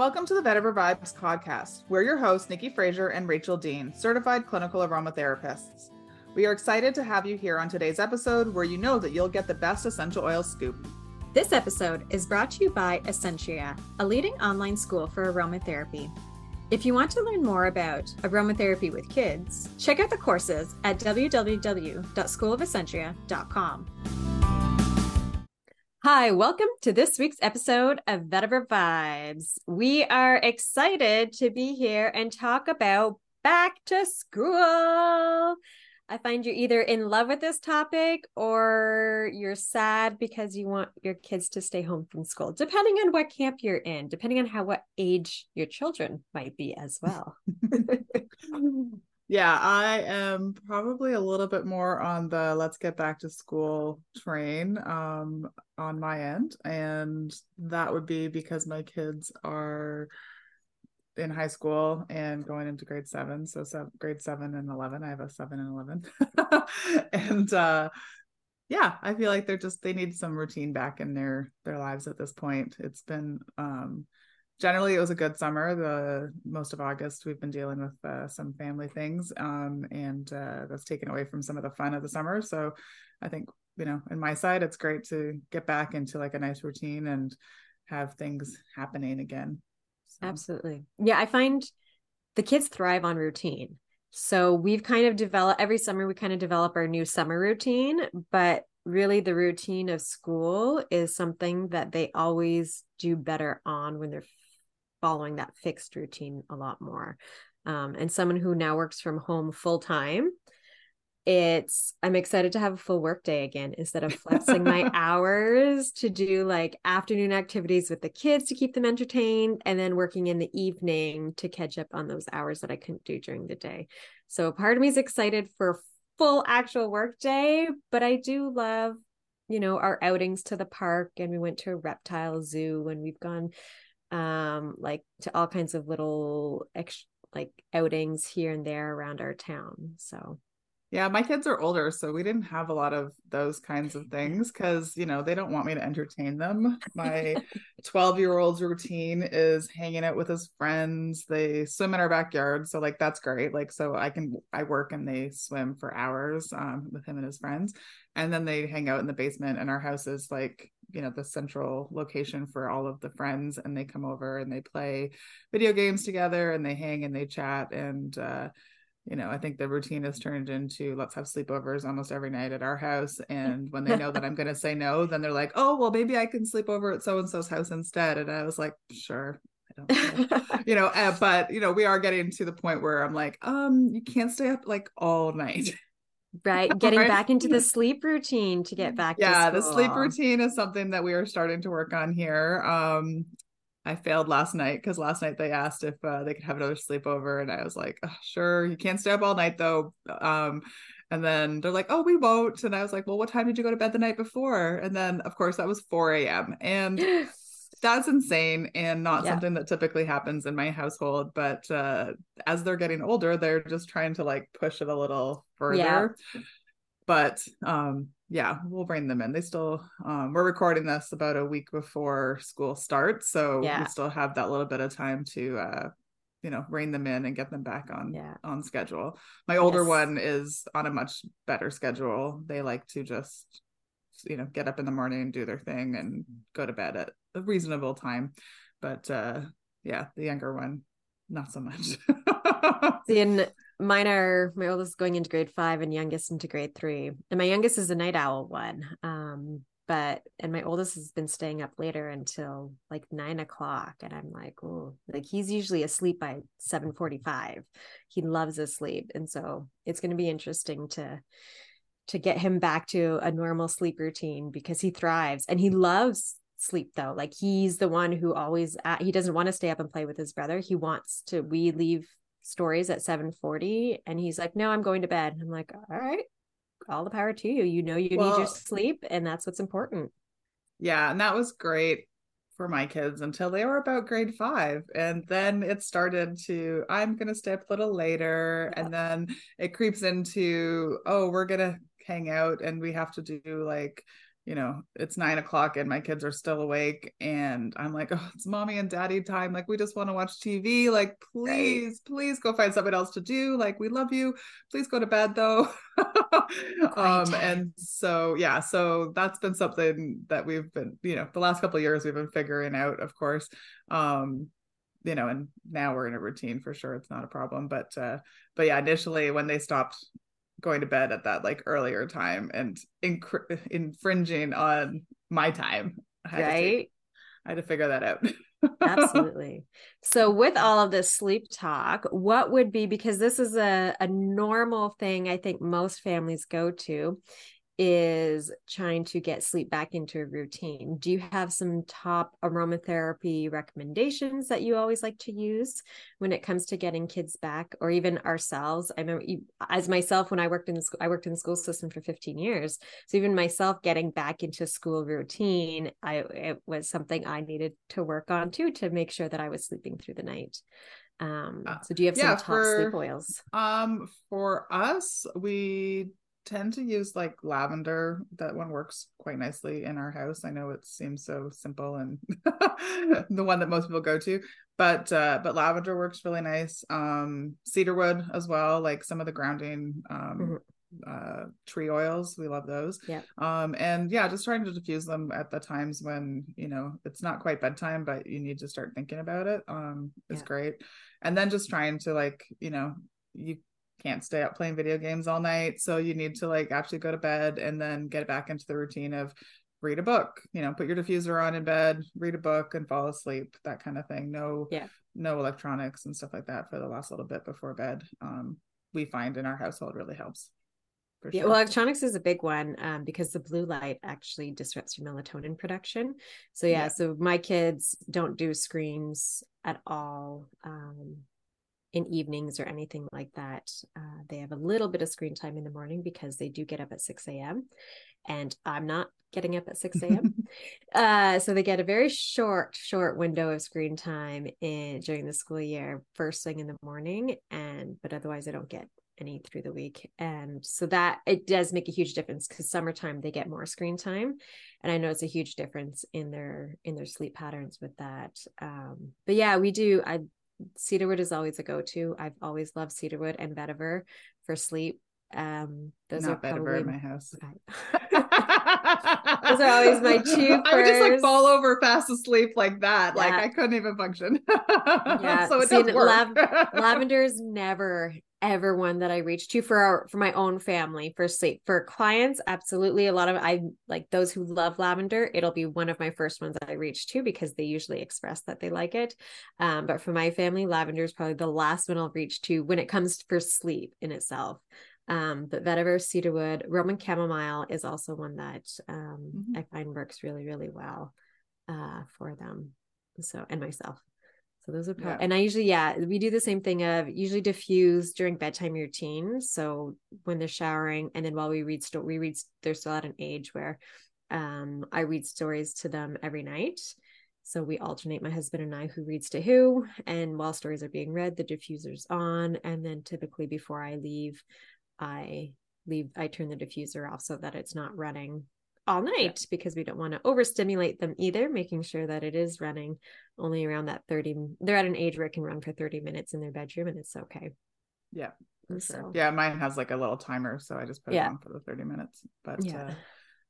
Welcome to the Vetiver Vibes podcast. We're your hosts, Nikki Frazier and Rachael Dean, certified clinical aromatherapists. We are excited to have you here on today's episode where you know that you'll get the best essential oil scoop. This episode is brought to you by Essentia, a leading online school for aromatherapy. If you want to learn more about aromatherapy with kids, check out the courses at www.schoolofessentia.com. Hi, welcome to this week's episode of Vetiver Vibes. We are excited to be here and talk about back to school. I find you're either in love with this topic or you're sad because you want your kids to stay home from school, depending on what camp you're in, depending on how what age your children might be as well. Yeah, I am probably a little bit more on the let's get back to school train um, on my end. And that would be because my kids are in high school and going into grade seven. So, grade seven and 11. I have a seven and 11. and uh, yeah, I feel like they're just, they need some routine back in their, their lives at this point. It's been, um, generally it was a good summer. The most of august we've been dealing with uh, some family things um, and uh, that's taken away from some of the fun of the summer. So i think you know in my side it's great to get back into like a nice routine and have things happening again so. absolutely. Yeah i find the kids thrive on routine. So we've kind of developed every summer we kind of develop our new summer routine but really the routine of school is something that they always do better on when they're following that fixed routine a lot more. Um, and someone who now works from home full time, it's I'm excited to have a full work day again instead of flexing my hours to do like afternoon activities with the kids to keep them entertained and then working in the evening to catch up on those hours that I couldn't do during the day. So part of me is excited for full actual work day, but I do love you know our outings to the park and we went to a reptile zoo and we've gone um like to all kinds of little ex- like outings here and there around our town so yeah, my kids are older, so we didn't have a lot of those kinds of things because, you know, they don't want me to entertain them. My 12 year old's routine is hanging out with his friends. They swim in our backyard. So, like, that's great. Like, so I can, I work and they swim for hours um, with him and his friends. And then they hang out in the basement, and our house is like, you know, the central location for all of the friends. And they come over and they play video games together and they hang and they chat. And, uh, you know, I think the routine has turned into let's have sleepovers almost every night at our house. And when they know that I'm going to say no, then they're like, oh, well, maybe I can sleep over at so and so's house instead. And I was like, sure. I don't you know, uh, but you know, we are getting to the point where I'm like, um, you can't stay up like all night. Right. Getting back into the sleep routine to get back yeah, the sleep routine is something that we are starting to work on here. Um, I failed last night because last night they asked if uh, they could have another sleepover, and I was like, oh, "Sure, you can't stay up all night though." Um, and then they're like, "Oh, we won't." And I was like, "Well, what time did you go to bed the night before?" And then, of course, that was 4 a.m. And that's insane and not yeah. something that typically happens in my household. But uh, as they're getting older, they're just trying to like push it a little further. Yeah. But um, yeah, we'll bring them in. They still um we're recording this about a week before school starts, so yeah. we still have that little bit of time to uh you know rein them in and get them back on yeah. on schedule. My older yes. one is on a much better schedule. They like to just you know get up in the morning do their thing and go to bed at a reasonable time. But uh yeah, the younger one not so much. See, mine are my oldest going into grade five and youngest into grade three and my youngest is a night owl one um but and my oldest has been staying up later until like nine o'clock and i'm like oh like he's usually asleep by 7.45 he loves his sleep and so it's going to be interesting to to get him back to a normal sleep routine because he thrives and he loves sleep though. Like he's the one who always uh, he doesn't want to stay up and play with his brother. He wants to we leave stories at 7:40 and he's like no I'm going to bed. I'm like all right all the power to you. You know you well, need your sleep and that's what's important. Yeah and that was great for my kids until they were about grade 5 and then it started to I'm going to stay up a little later yeah. and then it creeps into oh we're going to hang out and we have to do like you know, it's nine o'clock and my kids are still awake. And I'm like, oh, it's mommy and daddy time. Like, we just want to watch TV. Like, please, please go find something else to do. Like, we love you. Please go to bed though. um, and so, yeah, so that's been something that we've been, you know, the last couple of years we've been figuring out, of course. Um, you know, and now we're in a routine for sure. It's not a problem. But, uh, but yeah, initially when they stopped going to bed at that like earlier time and inc- infringing on my time. I right. To, I had to figure that out. Absolutely. So, with all of this sleep talk, what would be because this is a, a normal thing I think most families go to is trying to get sleep back into a routine. Do you have some top aromatherapy recommendations that you always like to use when it comes to getting kids back or even ourselves? I remember as myself when I worked in the school, I worked in the school system for 15 years. So even myself getting back into school routine, I it was something I needed to work on too to make sure that I was sleeping through the night. Um, uh, so do you have yeah, some top for, sleep oils? Um, for us, we tend to use like lavender. That one works quite nicely in our house. I know it seems so simple and the one that most people go to, but uh, but lavender works really nice. Um, cedarwood as well, like some of the grounding um, mm-hmm uh tree oils we love those yeah um and yeah just trying to diffuse them at the times when you know it's not quite bedtime but you need to start thinking about it um is yeah. great and then just trying to like you know you can't stay up playing video games all night so you need to like actually go to bed and then get back into the routine of read a book you know put your diffuser on in bed read a book and fall asleep that kind of thing no yeah no electronics and stuff like that for the last little bit before bed um we find in our household really helps yeah, well, electronics is a big one um, because the blue light actually disrupts your melatonin production. So yeah, yeah, so my kids don't do screens at all. Um, in evenings or anything like that. Uh, they have a little bit of screen time in the morning because they do get up at 6 a.m. And I'm not getting up at 6 a.m. uh, so they get a very short, short window of screen time in during the school year, first thing in the morning. And but otherwise I don't get any through the week. And so that it does make a huge difference because summertime they get more screen time. And I know it's a huge difference in their in their sleep patterns with that. Um, but yeah, we do. I cedarwood is always a go-to. I've always loved cedarwood and vetiver for sleep. Um, those Not are probably in my house. those are always my two. I would just like fall over fast asleep like that. Yeah. Like I couldn't even function. yeah. So it See, does work. Lav- lavender is never ever one that I reach to for our for my own family for sleep. For clients, absolutely. A lot of I like those who love lavender, it'll be one of my first ones I reach to because they usually express that they like it. Um, but for my family, lavender is probably the last one I'll reach to when it comes for sleep in itself. Um, but vetiver, cedarwood, Roman chamomile is also one that um, mm-hmm. I find works really, really well uh, for them. So and myself. So those are probably, yeah. and I usually, yeah, we do the same thing of usually diffuse during bedtime routine. So when they're showering, and then while we read story, we read, they're still at an age where um, I read stories to them every night. So we alternate my husband and I who reads to who, and while stories are being read, the diffuser's on, and then typically before I leave, I leave, I turn the diffuser off so that it's not running all night yeah. because we don't want to overstimulate them either, making sure that it is running only around that 30. They're at an age where it can run for 30 minutes in their bedroom and it's okay. Yeah. So, yeah, mine has like a little timer, so I just put yeah. it on for the 30 minutes. But yeah. Uh,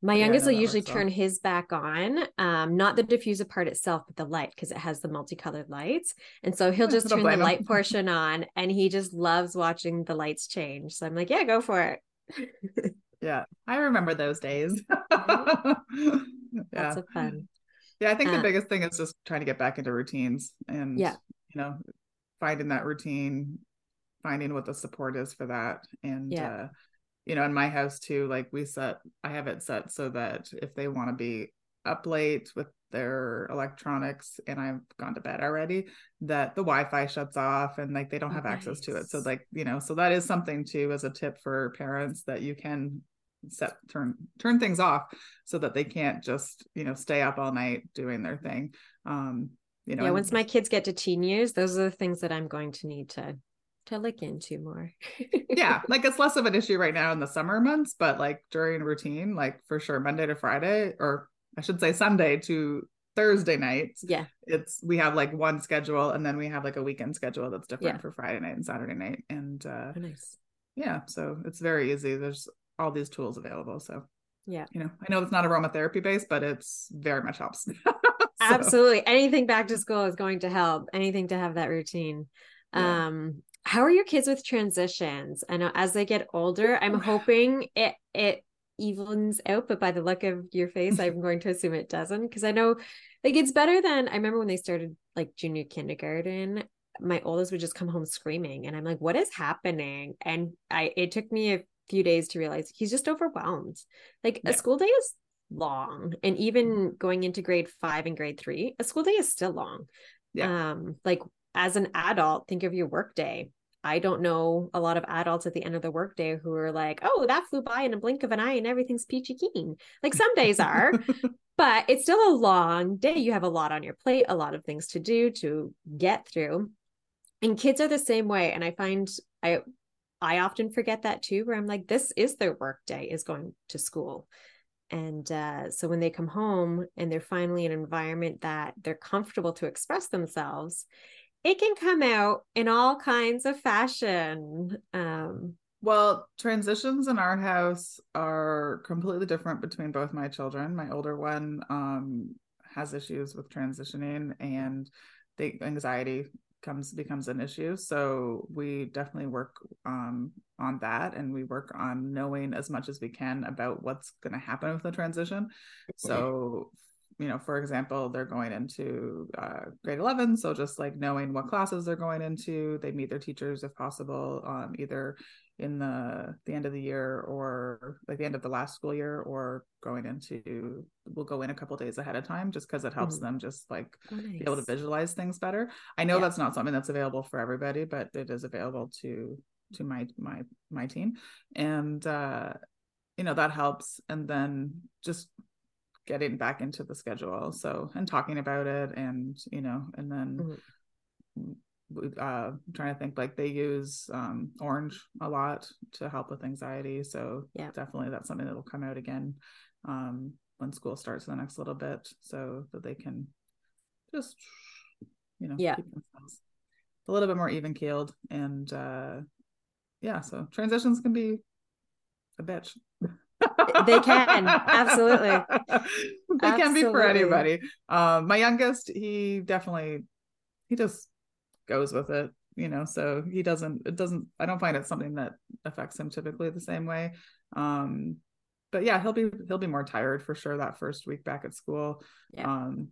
my youngest will usually turn well. his back on, um, not the diffuser part itself, but the light because it has the multicolored lights. And so he'll just turn the him. light portion on and he just loves watching the lights change. So I'm like, yeah, go for it. yeah i remember those days. Yeah. of fun. Yeah i think uh, the biggest thing is just trying to get back into routines and yeah. you know finding that routine finding what the support is for that. And yeah. uh you know in my house too like we set i have it set so that if they want to be up late with their electronics and I've gone to bed already, that the Wi-Fi shuts off and like they don't have access to it. So like, you know, so that is something too as a tip for parents that you can set turn turn things off so that they can't just, you know, stay up all night doing their thing. Um, you know, yeah, once my kids get to teen years, those are the things that I'm going to need to to look into more. yeah, like it's less of an issue right now in the summer months, but like during routine, like for sure Monday to Friday, or I should say Sunday to Thursday nights. Yeah. It's we have like one schedule and then we have like a weekend schedule that's different Yeah. for Friday night and Saturday night. And uh Oh, nice. yeah, so it's very easy. There's all these tools available. So Yeah. you know, I know it's not aromatherapy based, but it's very much helps. So, Absolutely. Anything back to school is going to help. Anything to have that routine. Yeah. Um, how are your kids with transitions? I know as they get older, I'm hoping it it evens out, but by the look of your face, I'm going to assume it doesn't. Because I know like it's better than I remember when they started like junior kindergarten. My oldest would just come home screaming, and I'm like, "What is happening?" And I it took me a few days to realize he's just overwhelmed. Like Yeah. a school day is long, and even going into grade five and grade three, a school day is still long. Yeah. Um, like as an adult, think of your work day. I don't know a lot of adults at the end of the workday who are like, "Oh, that flew by in a blink of an eye, and everything's peachy keen." Like some days are, but it's still a long day. You have a lot on your plate, a lot of things to do to get through. And kids are the same way. And I find I I often forget that too, where I'm like, this is their work day, is going to school. And uh, so when they come home and they're finally in an environment that they're comfortable to express themselves, it can come out in all kinds of fashion. Um, Well, transitions in our house are completely different between both my children. My older one um, has issues with transitioning, and the anxiety comes becomes an issue. So we definitely work um, on that, and we work on knowing as much as we can about what's going to happen with the transition. So you know, for example, they're going into uh, grade 11. So just like knowing what classes they're going into, they meet their teachers if possible, um, either in the the end of the year or like the end of the last school year or going into we'll go in a couple days ahead of time just because it helps Mhm. them just like oh, be able to visualize things better i know Yeah. that's not something that's available for everybody but it is available to to my my my team and uh you know that helps and then just getting back into the schedule so and talking about it and you know and then Mhm. Uh I'm trying to think like they use um orange a lot to help with anxiety so Yeah. definitely that's something that'll come out again um when school starts in the next little bit so that they can just you know Yeah. keep themselves a little bit more even keeled and uh yeah so transitions can be a bitch They can, absolutely. they can be for anybody um my youngest he definitely he just goes with it you know so he doesn't it doesn't i don't find it something that affects him typically the same way um but yeah he'll be he'll be more tired for sure that first week back at school Yeah. um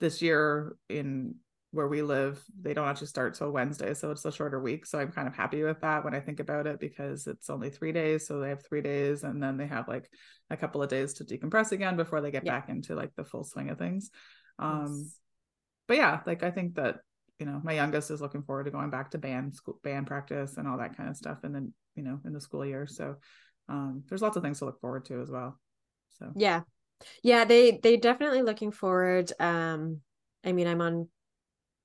this year in where we live they don't actually start till wednesday so it's a shorter week so i'm kind of happy with that when i think about it because it's only three days so they have three days and then they have like a couple of days to decompress again before they get Yeah. back into like the full swing of things um Yes. but yeah like i think that you know my youngest is looking forward to going back to band school band practice and all that kind of stuff and then you know in the school year. So um there's lots of things to look forward to as well. So. Yeah. Yeah they they definitely looking forward. Um i mean i'm on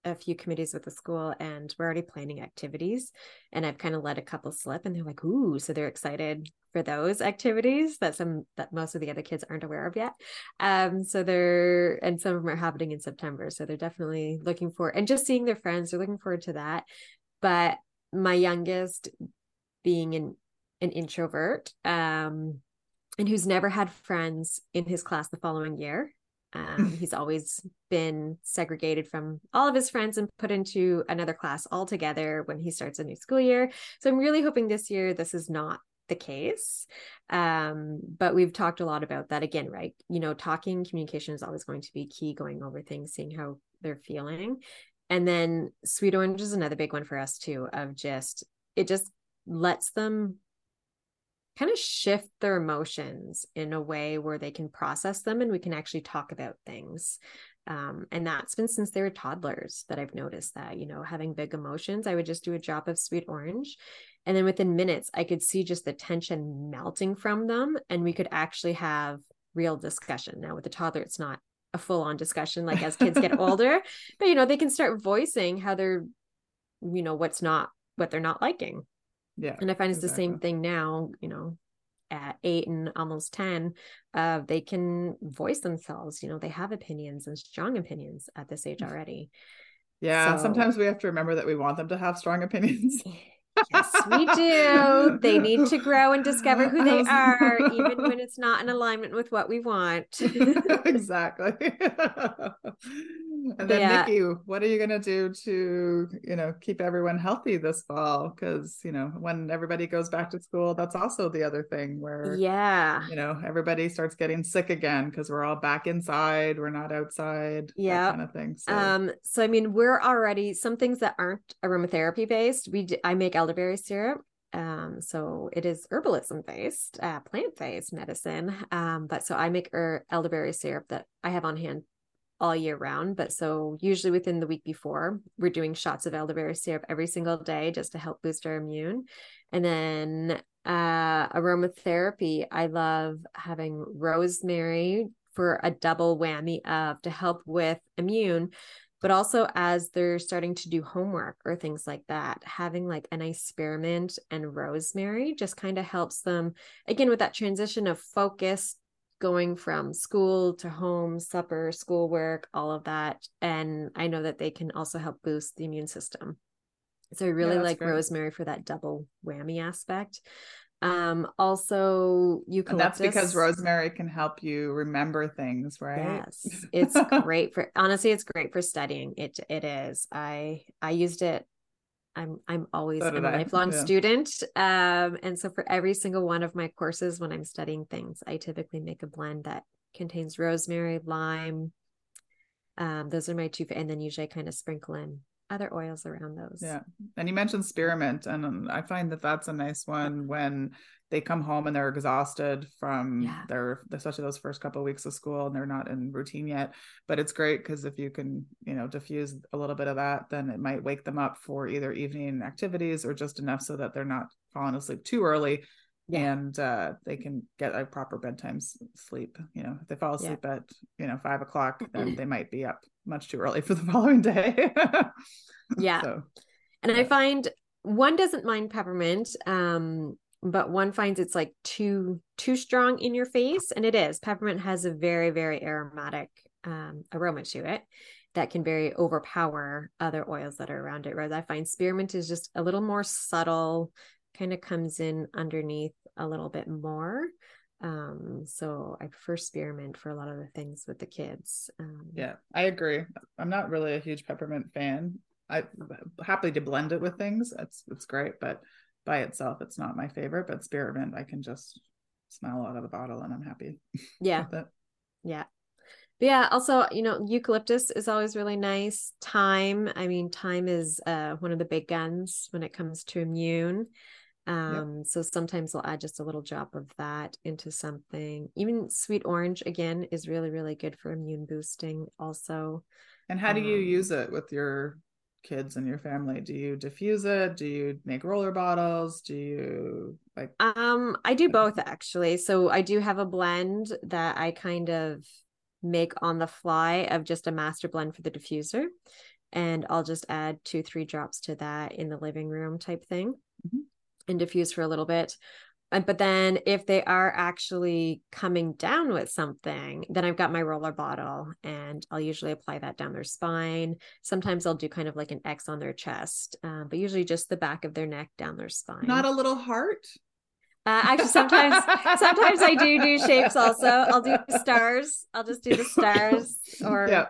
a few committees with the school and we're already planning activities. And i've kind of let a couple slip and they're like ooh so they're excited for those activities that some that most of the other kids aren't aware of yet. Um so they're and some of them are happening in september. So they're definitely looking for and just seeing their friends they're looking forward to that. But my youngest being an an introvert um and who's never had friends in his class the following year. Um, he's always been segregated from all of his friends and put into another class altogether when he starts a new school year. So I'm really hoping this year this is not the case. Um, but we've talked a lot about that again, right? You know, talking communication is always going to be key, going over things, seeing how they're feeling. And then Sweet Orange is another big one for us too, of just, it just lets them kind of shift their emotions in a way where they can process them and we can actually talk about things. Um, and that's been since they were toddlers that I've noticed that, you know, having big emotions, I would just do a drop of sweet orange. And then within minutes, I could see just the tension melting from them. And we could actually have real discussion. Now, with the toddler, it's not a full on discussion like as kids get older, but, you know, they can start voicing how they're, you know, what's not what they're not liking. Yeah. And I find it's exactly. the same thing now, you know, at eight and almost 10, uh, they can voice themselves. You know, they have opinions and strong opinions at this age already. Yeah. So- Sometimes we have to remember that we want them to have strong opinions. Yes, we do. They need to grow and discover who they are, even when it's not in alignment with what we want. exactly. and then Yeah. Nikki, what are you gonna do to, you know, keep everyone healthy this fall? Because you know, when everybody goes back to school, that's also the other thing where yeah. you know everybody starts getting sick again because we're all back inside, we're not outside, Yeah. kind of thing. So Um, so I mean, we're already some things that aren't aromatherapy based. We d- I make elderberry syrup. Um, so it is herbalism based, uh, plant based medicine. Um, but so I make er- elderberry syrup that I have on hand all year round. But so usually within the week before, we're doing shots of elderberry syrup every single day just to help boost our immune. And then uh aromatherapy, I love having rosemary for a double whammy of to help with immune but also as they're starting to do homework or things like that having like a nice spearmint and rosemary just kind of helps them again with that transition of focus going from school to home supper schoolwork all of that and i know that they can also help boost the immune system so i really that's like great. rosemary for that double whammy aspect um also and eucalyptus that's because rosemary can help you remember things, right? Yes, it's great for honestly, it's great for studying. It it is. I I used it. I'm I'm always So I'm a I, lifelong yeah. student. Um, and so for every single one of my courses when I'm studying things, I typically make a blend that contains rosemary, lime. Um, those are my two, and then usually I kind of sprinkle in other oils around those. Yeah. And you mentioned spearmint, and um, I find that that's a nice one when they come home and they're exhausted from Yeah. their, especially those first couple of weeks of school, and they're not in routine yet. But it's great because if you can, you know, diffuse a little bit of that, then it might wake them up for either evening activities or just enough so that they're not falling asleep too early. Yeah. And uh, they can get a proper bedtime sleep. You know, if they fall Yeah. asleep at you know five o'clock, then they might be up much too early for the following day. Yeah. So And I find one doesn't mind peppermint, um, but one finds it's like too too strong in your face, and it is. Peppermint has a very very aromatic um, aroma to it that can very overpower other oils that are around it. Whereas I find spearmint is just a little more subtle, kind of comes in underneath a little bit more. Um, so I prefer spearmint for a lot of the things with the kids. Um, Yeah, I agree. I'm not really a huge peppermint fan. I happily to blend it with things. It's it's great, but by itself, it's not my favorite. But spearmint, I can just smell out of the bottle, and I'm happy yeah. with it. Yeah. But yeah, also, you know, eucalyptus is always really nice. Thyme, I mean, thyme is uh one of the big guns when it comes to immune. Um, so sometimes I'll add just a little drop of that into something. Even sweet orange again is really, really good for immune boosting also. And how do you Um, use it with your kids and your family? Do you diffuse it? Do you make roller bottles? Do you like? Um, I do both actually. So I do have a blend that I kind of make on the fly of just a master blend for the diffuser. And I'll just add two, three drops to that in the living room type thing Mhm. And diffuse for a little bit. And but then if they are actually coming down with something, then I've got my roller bottle and I'll usually apply that down their spine. Sometimes I'll do kind of like an X on their chest, um, but usually just the back of their neck down their spine. Not a little heart. Uh, actually, sometimes sometimes I do do shapes also. I'll do stars. I'll just do the stars or yeah.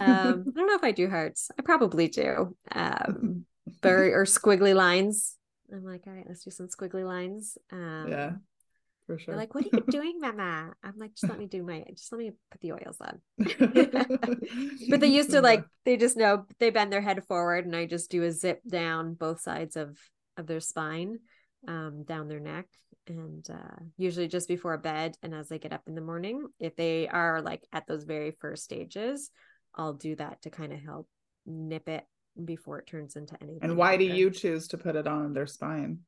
um I don't know if I do hearts. I probably do. Um or squiggly lines. I'm like, all right, let's do some squiggly lines. Um yeah, for They're sure. like, what are you doing, Mama? I'm like, just let me do my just let me put the oils on. But they used to like they just know they bend their head forward and I just do a zip down both sides of of their spine, um, down their neck. And uh usually just before bed and as they get up in the morning, if they are like at those very first stages, I'll do that to kind of help nip it before it turns into anything. And why do you choose to put it on their spine?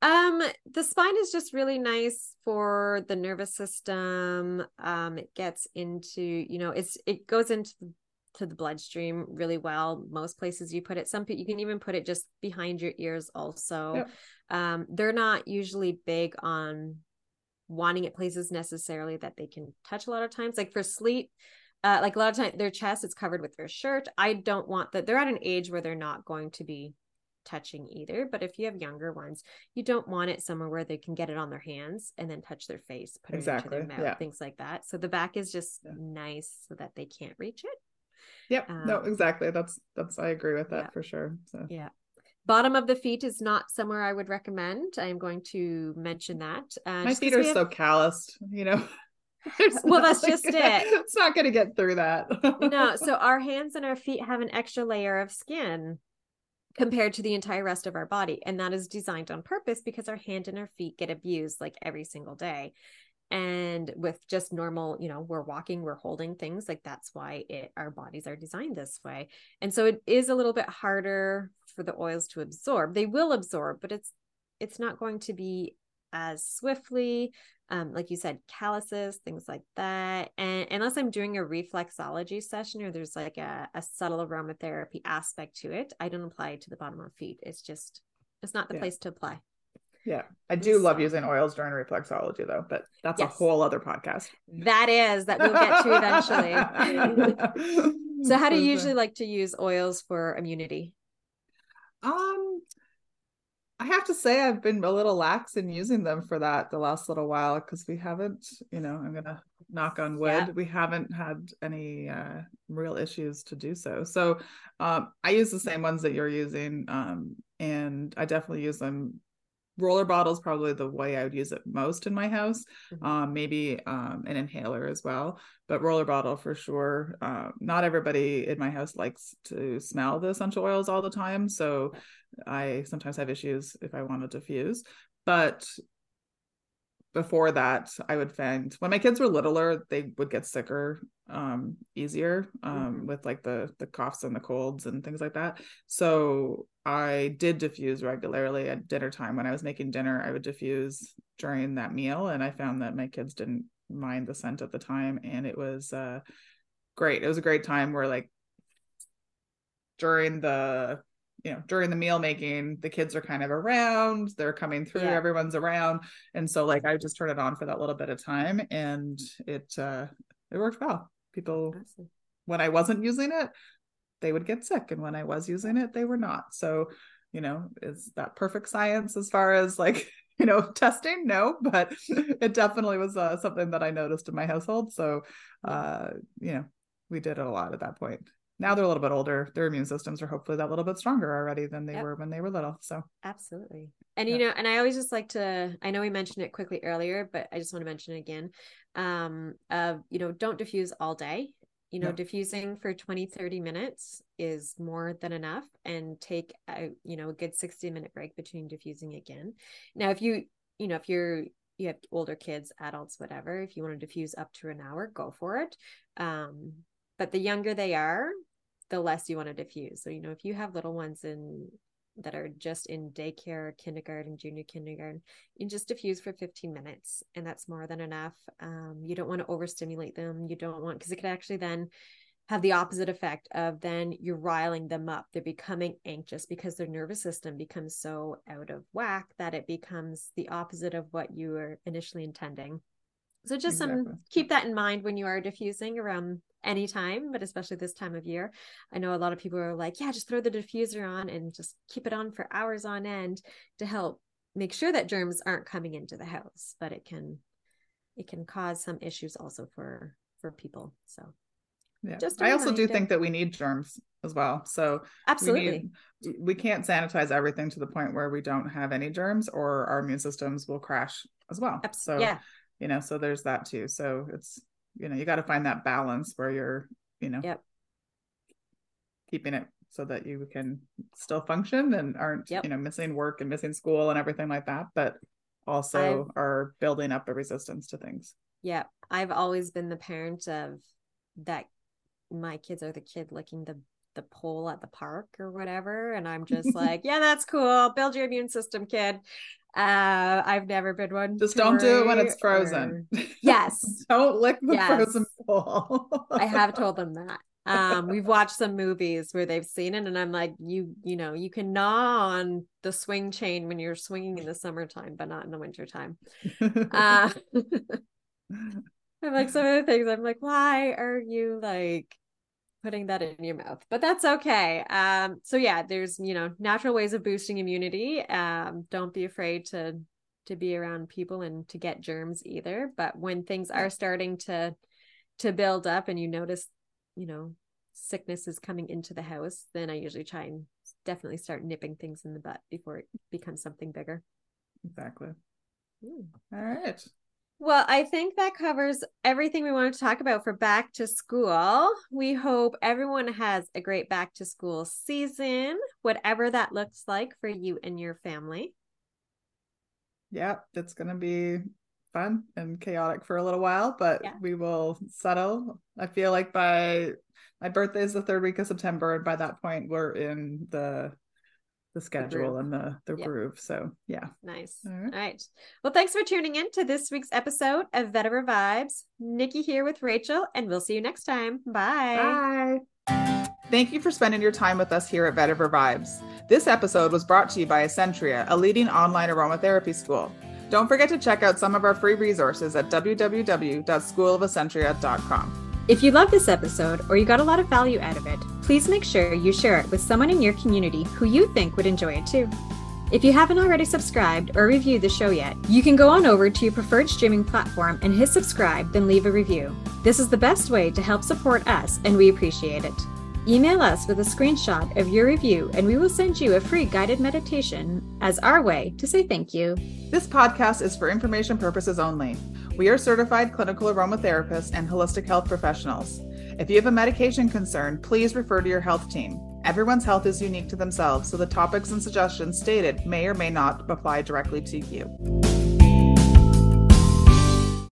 Um, the spine is just really nice for the nervous system. Um, it gets into, you know, it's it goes into to the bloodstream really well. Most places you put it, some people you can even put it just behind your ears also. Yep. Um, they're not usually big on wanting it places necessarily that they can touch a lot of times. Like for sleep, uh, like a lot of times their chest is covered with their shirt. I don't want that. They're at an age where they're not going to be touching either. But if you have younger ones, you don't want it somewhere where they can get it on their hands and then touch their face, put exactly. it into their mouth, yeah. things like that. So the back is just yeah. nice so that they can't reach it. Yep. Um, no, exactly. That's that's I agree with that yeah. for sure. So yeah. Bottom of the feet is not somewhere I would recommend. I'm going to mention that. Uh, My feet are have... so calloused, you know. well, that's just it. It's not going to get through that. no. So our hands and our feet have an extra layer of skin compared to the entire rest of our body. And that is designed on purpose because our hand and our feet get abused like every single day. And with just normal, you know, we're walking, we're holding things like that's why it our bodies are designed this way. And so it is a little bit harder for the oils to absorb. They will absorb, but it's it's not going to be as swiftly um, like you said, calluses, things like that. And unless I'm doing a reflexology session or there's like a, a subtle aromatherapy aspect to it, I don't apply it to the bottom of feet. It's just, it's not the yeah. place to apply. Yeah. I do love using oils during reflexology though, but that's yes. a whole other podcast. That is, that we'll get to eventually. so how do you usually like to use oils for immunity? Um, I have to say I've been a little lax in using them for that the last little while because we haven't, you know, I'm gonna knock on wood, yeah. we haven't had any uh, real issues to do so. So um, I use the same ones that you're using, um, and I definitely use them. Roller bottle is probably the way I would use it most in my house. Mm-hmm. Um, maybe um, an inhaler as well, but roller bottle for sure. Uh, not everybody in my house likes to smell the essential oils all the time, so I sometimes have issues if I want to diffuse. But before that, I would find when my kids were littler, they would get sicker um, easier um, mm-hmm. with like the the coughs and the colds and things like that. So I did diffuse regularly at dinner time. When I was making dinner, I would diffuse during that meal, and I found that my kids didn't mind the scent at the time, and it was uh, great. It was a great time where like during the you know during the meal making the kids are kind of around they're coming through yeah. everyone's around. And so like i just turn it on for that little bit of time and it uh it worked well. People awesome. when i wasn't using it they would get sick and when i was using it they were not. So you know is that perfect science as far as like you know testing? No but it definitely was uh, something that i noticed in my household. So uh you know we did it a lot at that point now they're a little bit older. Their immune systems are hopefully that little bit stronger already than they yep. were when they were little so. Absolutely. And you know and i always just like to i know we mentioned it quickly earlier but i just want to mention it again um uh you know don't diffuse all day. You know diffusing for 20 30 minutes is more than enough and take a you know a good 60 minute break between diffusing again. Now if you you know if you're you have older kids adults whatever if you want to diffuse up to an hour go for it. Um but the younger they are the less you want to diffuse. So, you know, if you have little ones in that are just in daycare, kindergarten, junior kindergarten, you just diffuse for 15 minutes and that's more than enough. Um, you don't want to overstimulate them. You don't want, because it could actually then have the opposite effect of then you're riling them up. They're becoming anxious because their nervous system becomes so out of whack that it becomes the opposite of what you were initially intending. So just exactly. some keep that in mind when you are diffusing around anytime, but especially this time of year. I know a lot of people are like, yeah, just throw the diffuser on and just keep it on for hours on end to help make sure that germs aren't coming into the house, but it can it can cause some issues also for for people. So yeah. Just I also do think that we need germs as well. So absolutely, we, need, we can't sanitize everything to the point where we don't have any germs, or our immune systems will crash as well. So yeah, you know, so there's that too. So it's you know you got to find that balance where you're you know yep. keeping it so that you can still function and aren't yep. you know missing work and missing school and everything like that but also I've, are building up a resistance to things yeah i've always been the parent of that my kids are the kid licking the the pole at the park or whatever and i'm just like yeah that's cool build your immune system kid uh, I've never been one. Just don't do it when it's frozen. Or... Yes. don't lick the yes. frozen pole. I have told them that. um, we've watched some movies where they've seen it, and I'm like, you, you know, you can gnaw on the swing chain when you're swinging in the summertime, but not in the wintertime. Uh, I'm like some of the things. I'm like, why are you like putting that in your mouth? But that's okay. Um, so yeah, there's you know natural ways of boosting immunity. Um, don't be afraid to to be around people and to get germs either. But when things are starting to to build up and you notice, you know, sickness is coming into the house, then I usually try and definitely start nipping things in the butt before it becomes something bigger. Exactly. Ooh. All right. Well, I think that covers everything we wanted to talk about for back to school. We hope everyone has a great back to school season, whatever that looks like for you and your family. Yeah, it's going to be fun and chaotic for a little while, but yeah. we will settle. I feel like by my birthday is the third week of September, and by that point, we're in the the schedule the and the the yep. groove. So yeah. Nice. All right. All right. Well, thanks for tuning in to this week's episode of Vetiver Vibes. Nikki here with Rachael, and we'll see you next time. Bye. Bye. Thank you for spending your time with us here at Vetiver Vibes. This episode was brought to you by Essentia, a leading online aromatherapy school. Don't forget to check out some of our free resources at www.schoolofessentia.com. If you love this episode or you got a lot of value out of it, please make sure you share it with someone in your community who you think would enjoy it too. If you haven't already subscribed or reviewed the show yet, you can go on over to your preferred streaming platform and hit subscribe, then leave a review. This is the best way to help support us, and we appreciate it. Email us with a screenshot of your review, and we will send you a free guided meditation as our way to say thank you. This podcast is for information purposes only. We are certified clinical aromatherapists and holistic health professionals. If you have a medication concern, please refer to your health team. Everyone's health is unique to themselves, so the topics and suggestions stated may or may not apply directly to you.